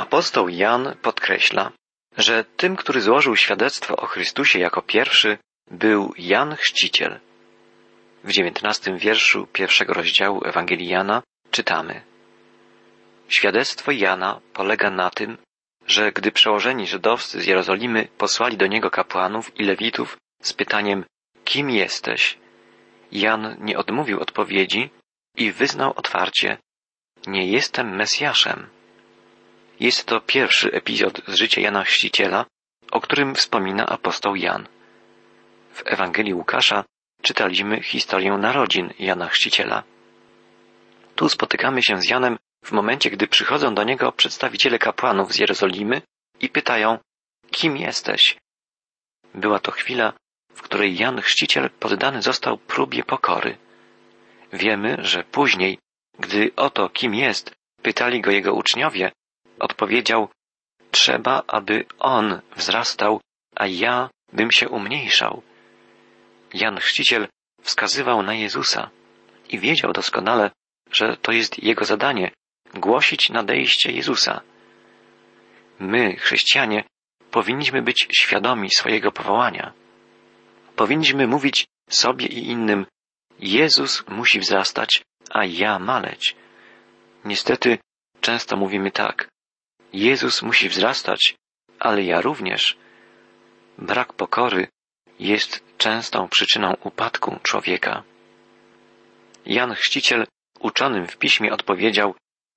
Apostoł Jan podkreśla, że tym, który złożył świadectwo o Chrystusie jako pierwszy, był Jan Chrzciciel. W dziewiętnastym wierszu pierwszego rozdziału Ewangelii Jana czytamy Świadectwo Jana polega na tym, że gdy przełożeni żydowscy z Jerozolimy posłali do niego kapłanów i lewitów z pytaniem Kim jesteś? Jan nie odmówił odpowiedzi i wyznał otwarcie Nie jestem Mesjaszem. Jest to pierwszy epizod z życia Jana Chrzciciela, o którym wspomina apostoł Jan. W Ewangelii Łukasza czytaliśmy historię narodzin Jana Chrzciciela. Tu spotykamy się z Janem w momencie, gdy przychodzą do niego przedstawiciele kapłanów z Jerozolimy i pytają, kim jesteś? Była to chwila, w której Jan Chrzciciel poddany został próbie pokory. Wiemy, że później, gdy o to, kim jest, pytali go jego uczniowie, odpowiedział, trzeba, aby on wzrastał, a ja bym się umniejszał. Jan Chrzciciel wskazywał na Jezusa i wiedział doskonale, że to jest jego zadanie głosić nadejście Jezusa. My, chrześcijanie, powinniśmy być świadomi swojego powołania. Powinniśmy mówić sobie i innym, Jezus musi wzrastać, a ja maleć. Niestety, często mówimy tak, Jezus musi wzrastać, ale ja również. Brak pokory jest częstą przyczyną upadku człowieka. Jan Chrzciciel uczonym w piśmie odpowiedział,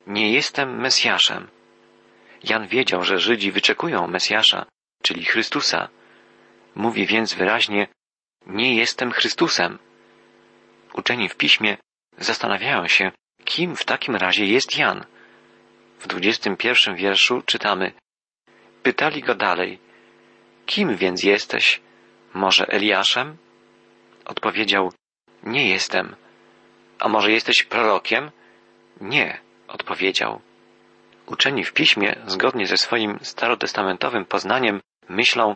nie jestem Mesjaszem. Jan wiedział, że Żydzi wyczekują Mesjasza, czyli Chrystusa. Mówi więc wyraźnie, nie jestem Chrystusem. Uczeni w piśmie zastanawiają się, kim w takim razie jest Jan. W dwudziestym pierwszym wierszu czytamy Pytali go dalej, kim więc jesteś? Może Eliaszem? Odpowiedział, nie jestem. A może jesteś prorokiem? Nie, odpowiedział. Uczeni w piśmie, zgodnie ze swoim starotestamentowym poznaniem, myślą,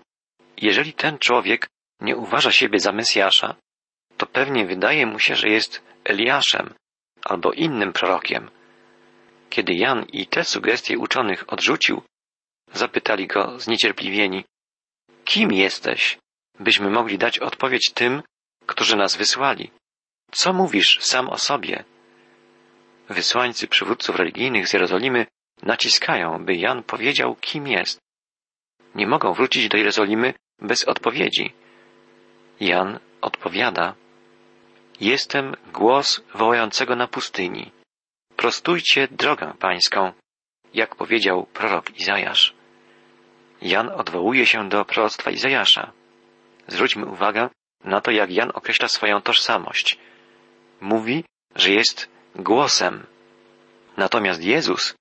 jeżeli ten człowiek nie uważa siebie za Mesjasza, to pewnie wydaje mu się, że jest Eliaszem albo innym prorokiem. Kiedy Jan i te sugestie uczonych odrzucił, zapytali go zniecierpliwieni, kim jesteś, byśmy mogli dać odpowiedź tym, którzy nas wysłali? Co mówisz sam o sobie? Wysłańcy przywódców religijnych z Jerozolimy naciskają, by Jan powiedział, kim jest. Nie mogą wrócić do Jerozolimy bez odpowiedzi. Jan odpowiada: Jestem głos wołającego na pustyni. Prostujcie drogę pańską, jak powiedział prorok Izajasz. Jan odwołuje się do proroctwa Izajasza. Zwróćmy uwagę na to, jak Jan określa swoją tożsamość. Mówi, że jest głosem. Natomiast Jezus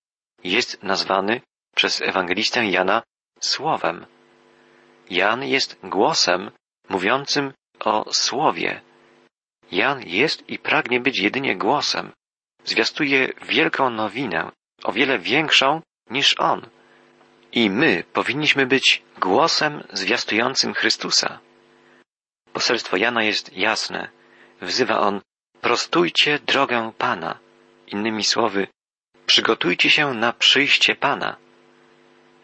jest nazwany przez ewangelistę Jana Słowem. Jan jest głosem mówiącym o Słowie. Jan jest i pragnie być jedynie głosem. Zwiastuje wielką nowinę, o wiele większą niż On. I my powinniśmy być głosem zwiastującym Chrystusa. Poselstwo Jana jest jasne. Wzywa on, prostujcie drogę Pana. Innymi słowy, przygotujcie się na przyjście Pana.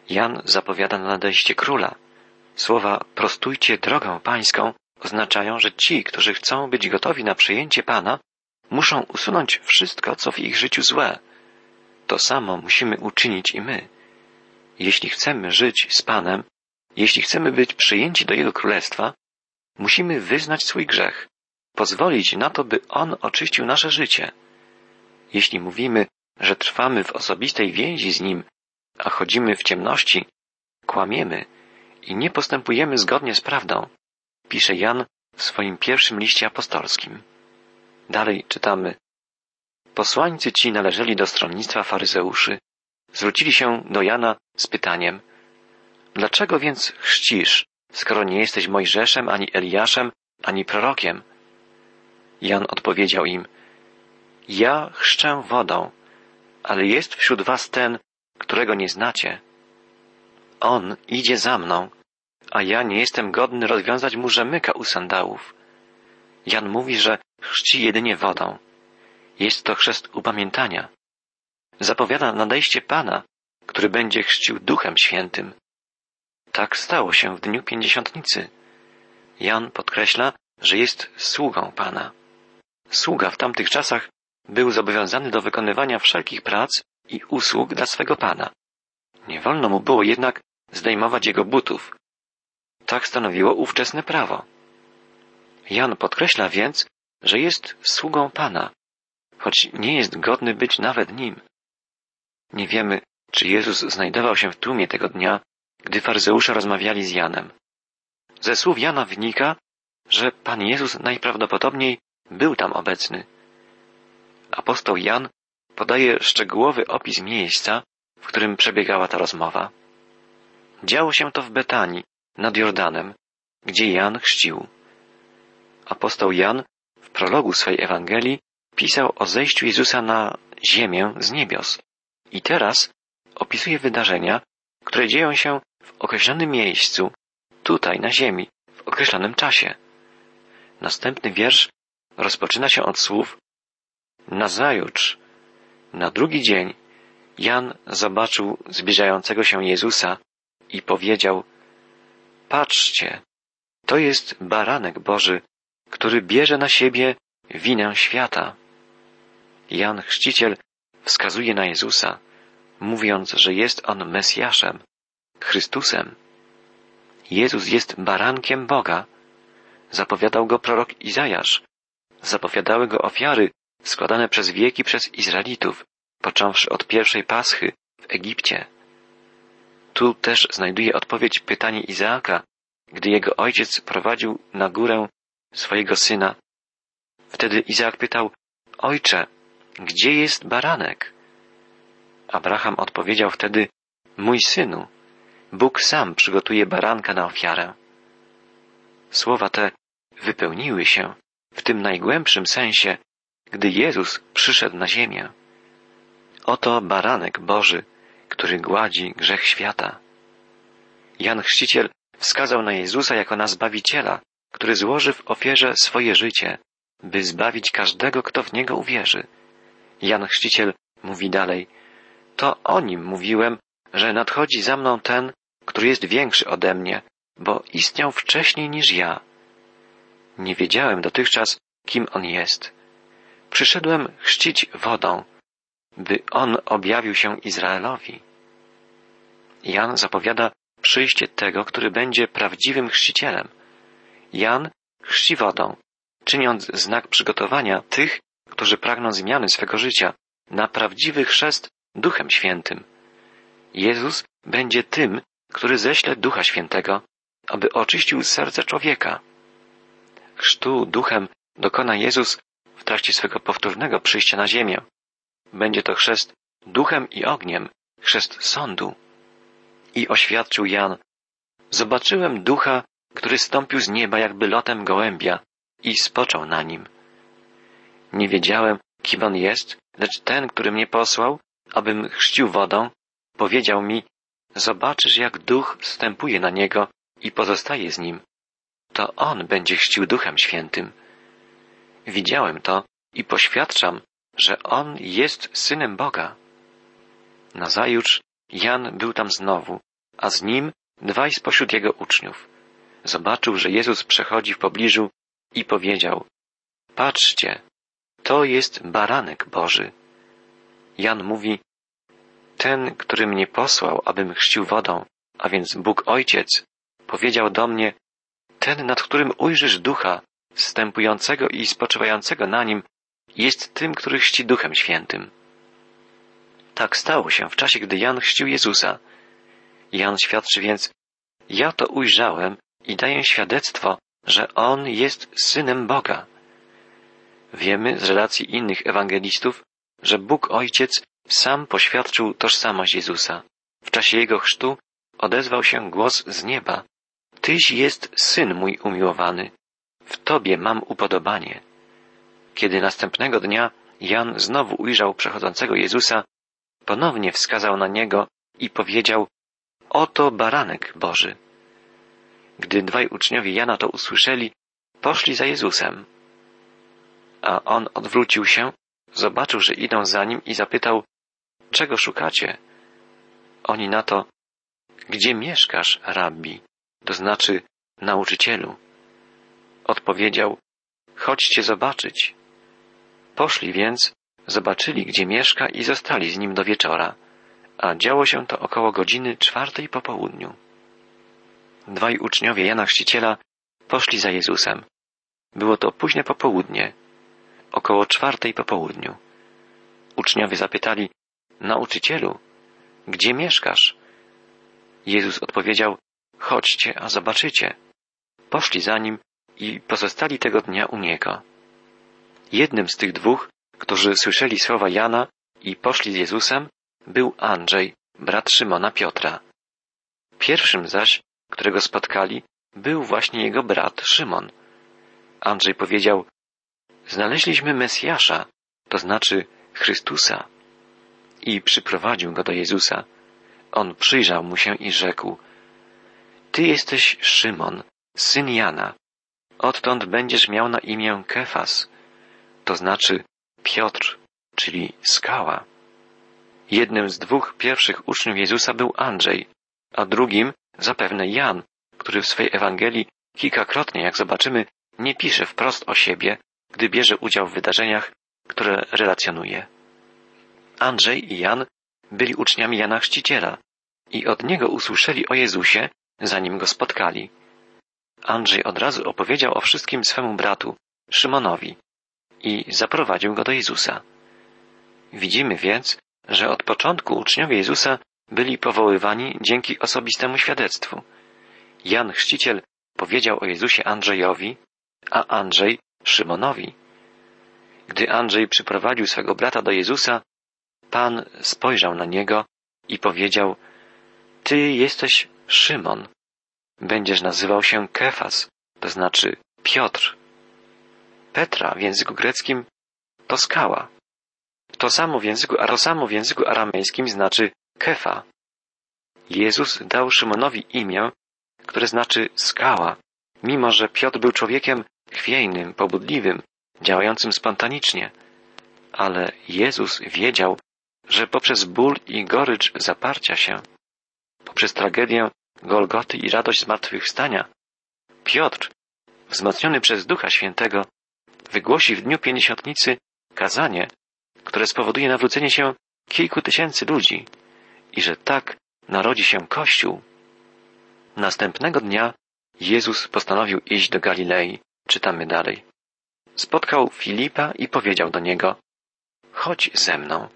Jan zapowiada nadejście króla. Słowa prostujcie drogę pańską oznaczają, że ci, którzy chcą być gotowi na przyjęcie Pana, muszą usunąć wszystko, co w ich życiu złe. To samo musimy uczynić i my. Jeśli chcemy żyć z Panem, jeśli chcemy być przyjęci do Jego Królestwa, musimy wyznać swój grzech, pozwolić na to, by On oczyścił nasze życie. Jeśli mówimy, że trwamy w osobistej więzi z Nim, a chodzimy w ciemności, kłamiemy i nie postępujemy zgodnie z prawdą, pisze Jan w swoim pierwszym liście apostolskim. Dalej czytamy. Posłańcy ci należeli do stronnictwa faryzeuszy. Zwrócili się do Jana z pytaniem, dlaczego więc chrzcisz, skoro nie jesteś Mojżeszem, ani Eliaszem, ani prorokiem? Jan odpowiedział im, ja chrzczę wodą, ale jest wśród was ten, którego nie znacie. On idzie za mną, a ja nie jestem godny rozwiązać mu rzemyka u sandałów. Jan mówi, że chrzci jedynie wodą. Jest to chrzest upamiętania. Zapowiada nadejście Pana, który będzie chrzcił Duchem Świętym. Tak stało się w dniu pięćdziesiątnicy. Jan podkreśla, że jest sługą Pana. Sługa w tamtych czasach był zobowiązany do wykonywania wszelkich prac i usług dla swego Pana. Nie wolno mu było jednak zdejmować jego butów. Tak stanowiło ówczesne prawo. Jan podkreśla więc, że jest sługą Pana, choć nie jest godny być nawet nim. Nie wiemy, czy Jezus znajdował się w tłumie tego dnia, gdy faryzeusze rozmawiali z Janem. Ze słów Jana wynika, że Pan Jezus najprawdopodobniej był tam obecny. Apostoł Jan podaje szczegółowy opis miejsca, w którym przebiegała ta rozmowa. Działo się to w Betanii, nad Jordanem, gdzie Jan chrzcił. Apostoł Jan prologu swej Ewangelii pisał o zejściu Jezusa na ziemię z niebios. I teraz opisuje wydarzenia, które dzieją się w określonym miejscu, tutaj na ziemi, w określonym czasie. Następny wiersz rozpoczyna się od słów Nazajutrz, na drugi dzień, Jan zobaczył zbliżającego się Jezusa i powiedział Patrzcie, to jest baranek Boży, który bierze na siebie winę świata. Jan Chrzciciel wskazuje na Jezusa, mówiąc, że jest on Mesjaszem, Chrystusem. Jezus jest barankiem Boga. Zapowiadał go prorok Izajasz. Zapowiadały go ofiary składane przez wieki przez Izraelitów, począwszy od pierwszej Paschy w Egipcie. Tu też znajduje odpowiedź pytanie Izaaka, gdy jego ojciec prowadził na górę swojego syna. Wtedy Izaak pytał, Ojcze, gdzie jest baranek? Abraham odpowiedział wtedy, Mój synu, Bóg sam przygotuje baranka na ofiarę. Słowa te wypełniły się w tym najgłębszym sensie, gdy Jezus przyszedł na ziemię. Oto baranek Boży, który gładzi grzech świata. Jan Chrzciciel wskazał na Jezusa jako na Zbawiciela, który złoży w ofierze swoje życie, by zbawić każdego, kto w Niego uwierzy. Jan Chrzciciel mówi dalej, to o nim mówiłem, że nadchodzi za mną ten, który jest większy ode mnie, bo istniał wcześniej niż ja. Nie wiedziałem dotychczas, kim on jest. Przyszedłem chrzcić wodą, by on objawił się Izraelowi. Jan zapowiada przyjście tego, który będzie prawdziwym chrzcicielem. Jan chrzci wodą, czyniąc znak przygotowania tych, którzy pragną zmiany swego życia na prawdziwy chrzest Duchem Świętym. Jezus będzie tym, który ześle Ducha Świętego, aby oczyścił serce człowieka. Chrztu Duchem dokona Jezus w trakcie swego powtórnego przyjścia na ziemię. Będzie to chrzest duchem i ogniem, chrzest sądu. I oświadczył Jan, zobaczyłem ducha, który stąpił z nieba jakby lotem gołębia i spoczął na nim. Nie wiedziałem, kim on jest, lecz ten, który mnie posłał, abym chrzcił wodą, powiedział mi, zobaczysz, jak duch wstępuje na niego i pozostaje z nim. To on będzie chrzcił duchem świętym. Widziałem to i poświadczam, że on jest synem Boga. Nazajutrz Jan był tam znowu, a z nim dwaj spośród jego uczniów. Zobaczył, że Jezus przechodzi w pobliżu i powiedział, Patrzcie, to jest baranek Boży. Jan mówi, ten, który mnie posłał, abym chrzcił wodą, a więc Bóg Ojciec, powiedział do mnie, ten, nad którym ujrzysz ducha, wstępującego i spoczywającego na nim, jest tym, który chrzci Duchem Świętym. Tak stało się w czasie, gdy Jan chrzcił Jezusa. Jan świadczy więc, ja to ujrzałem i daję świadectwo, że On jest Synem Boga. Wiemy z relacji innych ewangelistów, że Bóg Ojciec sam poświadczył tożsamość Jezusa. W czasie Jego chrztu odezwał się głos z nieba. Tyś jest Syn mój umiłowany. W Tobie mam upodobanie. Kiedy następnego dnia Jan znowu ujrzał przechodzącego Jezusa, ponownie wskazał na niego i powiedział, oto baranek Boży. Gdy dwaj uczniowie Jana to usłyszeli, poszli za Jezusem. A on odwrócił się, zobaczył, że idą za nim i zapytał, czego szukacie? Oni na to, gdzie mieszkasz, rabbi, to znaczy nauczycielu? Odpowiedział, chodźcie zobaczyć. Poszli więc, zobaczyli, gdzie mieszka i zostali z nim do wieczora, a działo się to około godziny czwartej po południu. Dwaj uczniowie Jana Chrzciciela poszli za Jezusem. Było to późne popołudnie, około czwartej po południu. Uczniowie zapytali, nauczycielu, gdzie mieszkasz? Jezus odpowiedział, chodźcie, a zobaczycie. Poszli za nim i pozostali tego dnia u niego. Jednym z tych dwóch, którzy słyszeli słowa Jana i poszli z Jezusem, był Andrzej, brat Szymona Piotra. Pierwszym zaś, którego spotkali, był właśnie jego brat Szymon. Andrzej powiedział, znaleźliśmy Mesjasza, to znaczy Chrystusa. I przyprowadził go do Jezusa. On przyjrzał mu się i rzekł, Ty jesteś Szymon, syn Jana. Odtąd będziesz miał na imię Kefas, to znaczy Piotr, czyli skała. Jednym z dwóch pierwszych uczniów Jezusa był Andrzej, a drugim zapewne Jan, który w swej Ewangelii kilkakrotnie, jak zobaczymy, nie pisze wprost o siebie, gdy bierze udział w wydarzeniach, które relacjonuje. Andrzej i Jan byli uczniami Jana Chrzciciela i od niego usłyszeli o Jezusie, zanim go spotkali. Andrzej od razu opowiedział o wszystkim swemu bratu, Szymonowi, i zaprowadził go do Jezusa. Widzimy więc, że od początku uczniowie Jezusa byli powoływani dzięki osobistemu świadectwu. Jan Chrzciciel powiedział o Jezusie Andrzejowi, a Andrzej Szymonowi. Gdy Andrzej przyprowadził swego brata do Jezusa, Pan spojrzał na niego i powiedział, Ty jesteś Szymon. Będziesz nazywał się Kefas, to znaczy Piotr. Petra w języku greckim to skała. To samo w języku, a to samo w języku aramejskim znaczy kefa. Jezus dał Szymonowi imię, które znaczy skała, mimo że Piotr był człowiekiem chwiejnym, pobudliwym, działającym spontanicznie. Ale Jezus wiedział, że poprzez ból i gorycz zaparcia się, poprzez tragedię Golgoty i radość zmartwychwstania, Piotr, wzmocniony przez Ducha Świętego, wygłosi w dniu pięćdziesiątnicy kazanie, które spowoduje nawrócenie się kilku tysięcy ludzi i że tak narodzi się Kościół. Następnego dnia Jezus postanowił iść do Galilei. Czytamy dalej. Spotkał Filipa i powiedział do niego, chodź ze mną.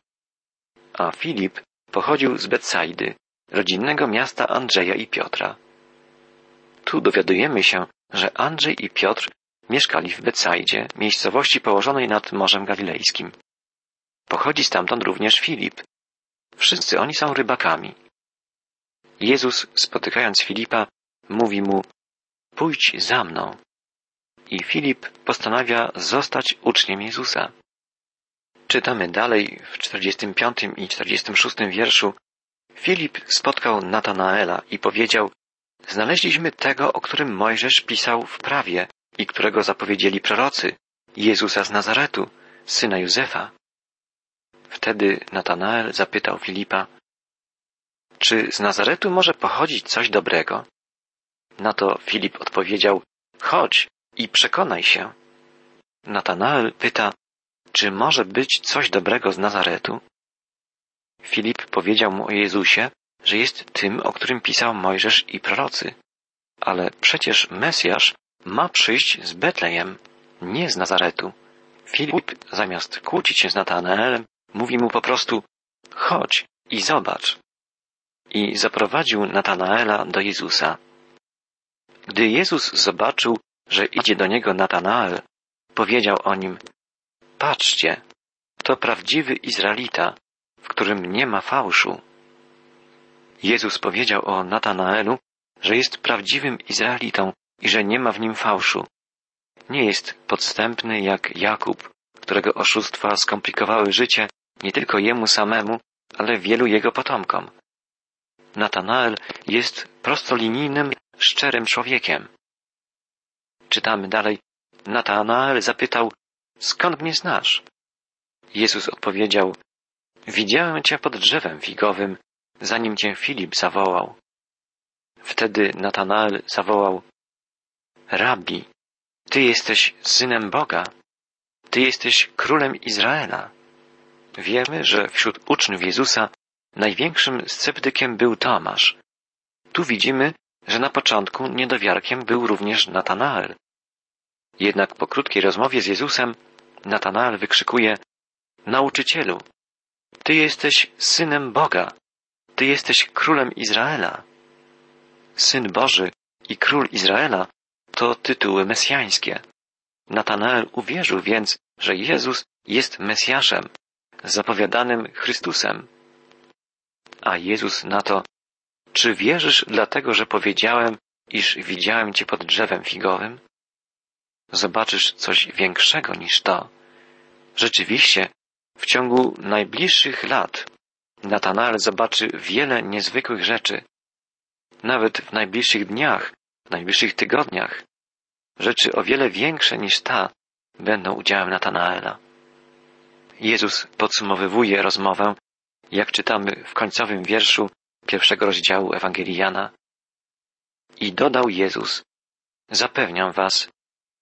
A Filip pochodził z Betsaidy, rodzinnego miasta Andrzeja i Piotra. Tu dowiadujemy się, że Andrzej i Piotr mieszkali w Betsaidzie, miejscowości położonej nad Morzem Galilejskim. Pochodzi stamtąd również Filip. Wszyscy oni są rybakami. Jezus, spotykając Filipa, mówi mu, pójdź za mną. I Filip postanawia zostać uczniem Jezusa. Czytamy dalej w 45 i 46 wierszu. Filip spotkał Natanaela i powiedział, znaleźliśmy tego, o którym Mojżesz pisał w prawie i którego zapowiedzieli prorocy, Jezusa z Nazaretu, syna Józefa. Wtedy Natanael zapytał Filipa, czy z Nazaretu może pochodzić coś dobrego? Na to Filip odpowiedział, chodź i przekonaj się. Natanael pyta, czy może być coś dobrego z Nazaretu? Filip powiedział mu o Jezusie, że jest tym, o którym pisał Mojżesz i prorocy. Ale przecież Mesjasz ma przyjść z Betlejem, nie z Nazaretu. Filip, zamiast kłócić się z Natanaelem, mówi mu po prostu chodź i zobacz. I zaprowadził Natanaela do Jezusa. Gdy Jezus zobaczył, że idzie do niego Natanael, powiedział o nim Patrzcie, to prawdziwy Izraelita, w którym nie ma fałszu. Jezus powiedział o Natanaelu, że jest prawdziwym Izraelitą i że nie ma w nim fałszu. Nie jest podstępny jak Jakub, którego oszustwa skomplikowały życie nie tylko jemu samemu, ale wielu jego potomkom. Natanael jest prostolinijnym, szczerym człowiekiem. Czytamy dalej. Natanael zapytał, skąd mnie znasz? Jezus odpowiedział, widziałem cię pod drzewem figowym, zanim cię Filip zawołał. Wtedy Natanael zawołał Rabbi, ty jesteś synem Boga, ty jesteś królem Izraela. Wiemy, że wśród uczniów Jezusa największym sceptykiem był Tomasz. Tu widzimy, że na początku niedowiarkiem był również Natanael. Jednak po krótkiej rozmowie z Jezusem Natanael wykrzykuje Nauczycielu, Ty jesteś synem Boga, Ty jesteś królem Izraela. Syn Boży i król Izraela to tytuły mesjańskie. Natanael uwierzył więc, że Jezus jest Mesjaszem, zapowiadanym Chrystusem. A Jezus na to, czy wierzysz dlatego, że powiedziałem, iż widziałem Cię pod drzewem figowym? Zobaczysz coś większego niż to. Rzeczywiście, w ciągu najbliższych lat Natanael zobaczy wiele niezwykłych rzeczy. Nawet w najbliższych dniach, w najbliższych tygodniach, rzeczy o wiele większe niż ta będą udziałem Natanaela. Jezus podsumowywuje rozmowę, jak czytamy w końcowym wierszu pierwszego rozdziału Ewangelii Jana. I dodał Jezus, zapewniam was,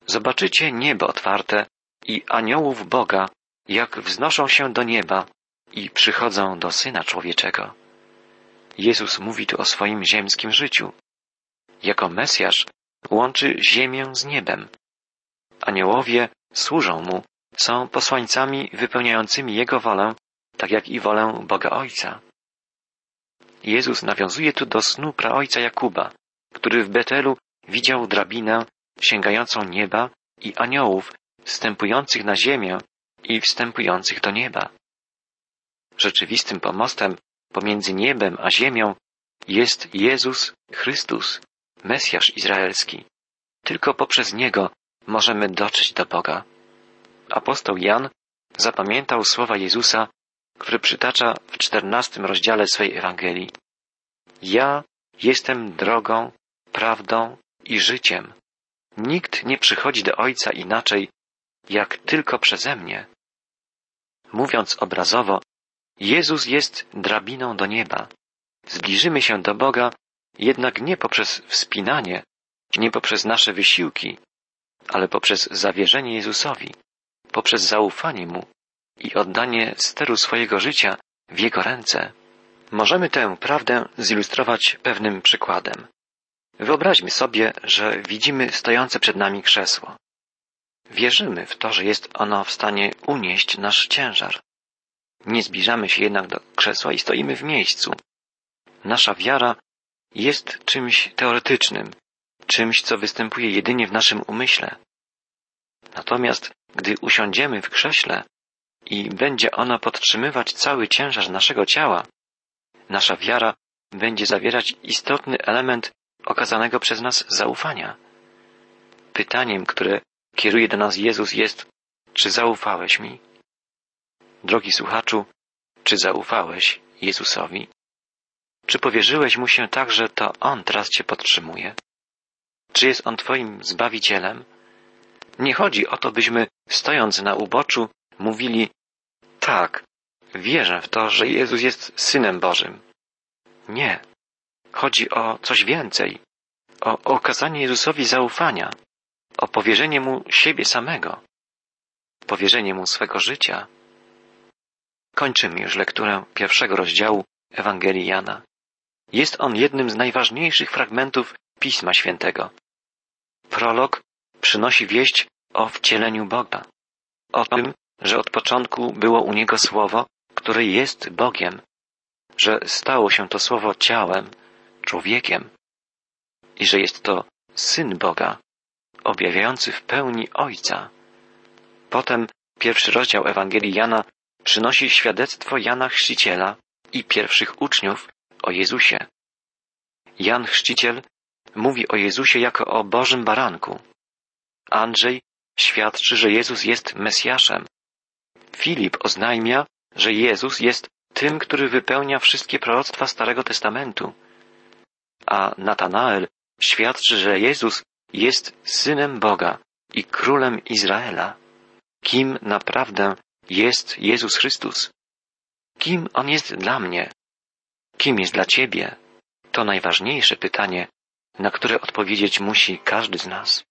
zobaczycie niebo otwarte i aniołów Boga, jak wznoszą się do nieba i przychodzą do Syna Człowieczego. Jezus mówi tu o swoim ziemskim życiu. Jako Mesjasz łączy ziemię z niebem. Aniołowie służą Mu, są posłańcami wypełniającymi Jego wolę, tak jak i wolę Boga Ojca. Jezus nawiązuje tu do snu praojca Jakuba, który w Betelu widział drabinę sięgającą nieba i aniołów wstępujących na ziemię i wstępujących do nieba. Rzeczywistym pomostem pomiędzy niebem a ziemią jest Jezus Chrystus, Mesjasz Izraelski. Tylko poprzez Niego możemy dotrzeć do Boga. Apostoł Jan zapamiętał słowa Jezusa, które przytacza w czternastym rozdziale swej Ewangelii. Ja jestem drogą, prawdą i życiem. Nikt nie przychodzi do Ojca inaczej, jak tylko przeze mnie. Mówiąc obrazowo, Jezus jest drabiną do nieba. Zbliżymy się do Boga jednak nie poprzez wspinanie, nie poprzez nasze wysiłki, ale poprzez zawierzenie Jezusowi, poprzez zaufanie Mu i oddanie steru swojego życia w Jego ręce. Możemy tę prawdę zilustrować pewnym przykładem. Wyobraźmy sobie, że widzimy stojące przed nami krzesło. Wierzymy w to, że jest ono w stanie unieść nasz ciężar. Nie zbliżamy się jednak do krzesła i stoimy w miejscu. Nasza wiara jest czymś teoretycznym, czymś, co występuje jedynie w naszym umyśle. Natomiast gdy usiądziemy w krześle i będzie ono podtrzymywać cały ciężar naszego ciała, nasza wiara będzie zawierać istotny element okazanego przez nas zaufania. Pytaniem, które kieruje do nas Jezus jest, czy zaufałeś mi? Drogi słuchaczu, czy zaufałeś Jezusowi? Czy powierzyłeś mu się tak, że to on teraz cię podtrzymuje? Czy jest on twoim zbawicielem? Nie chodzi o to, byśmy stojąc na uboczu mówili tak, wierzę w to, że Jezus jest synem Bożym. Nie. Chodzi o coś więcej. O okazanie Jezusowi zaufania. O powierzenie mu siebie samego. Powierzenie mu swego życia. Kończymy już lekturę pierwszego rozdziału Ewangelii Jana. Jest on jednym z najważniejszych fragmentów Pisma Świętego. Prolog przynosi wieść o wcieleniu Boga, o tym, że od początku było u Niego Słowo, które jest Bogiem, że stało się to Słowo ciałem, człowiekiem i że jest to Syn Boga, objawiający w pełni Ojca. Potem pierwszy rozdział Ewangelii Jana przynosi świadectwo Jana Chrzciciela i pierwszych uczniów o Jezusie. Jan Chrzciciel mówi o Jezusie jako o Bożym Baranku. Andrzej świadczy, że Jezus jest Mesjaszem. Filip oznajmia, że Jezus jest tym, który wypełnia wszystkie proroctwa Starego Testamentu. A Natanael świadczy, że Jezus jest Synem Boga i Królem Izraela. Kim naprawdę jest Jezus Chrystus? Kim On jest dla mnie? Kim jest dla Ciebie? To najważniejsze pytanie, na które odpowiedzieć musi każdy z nas.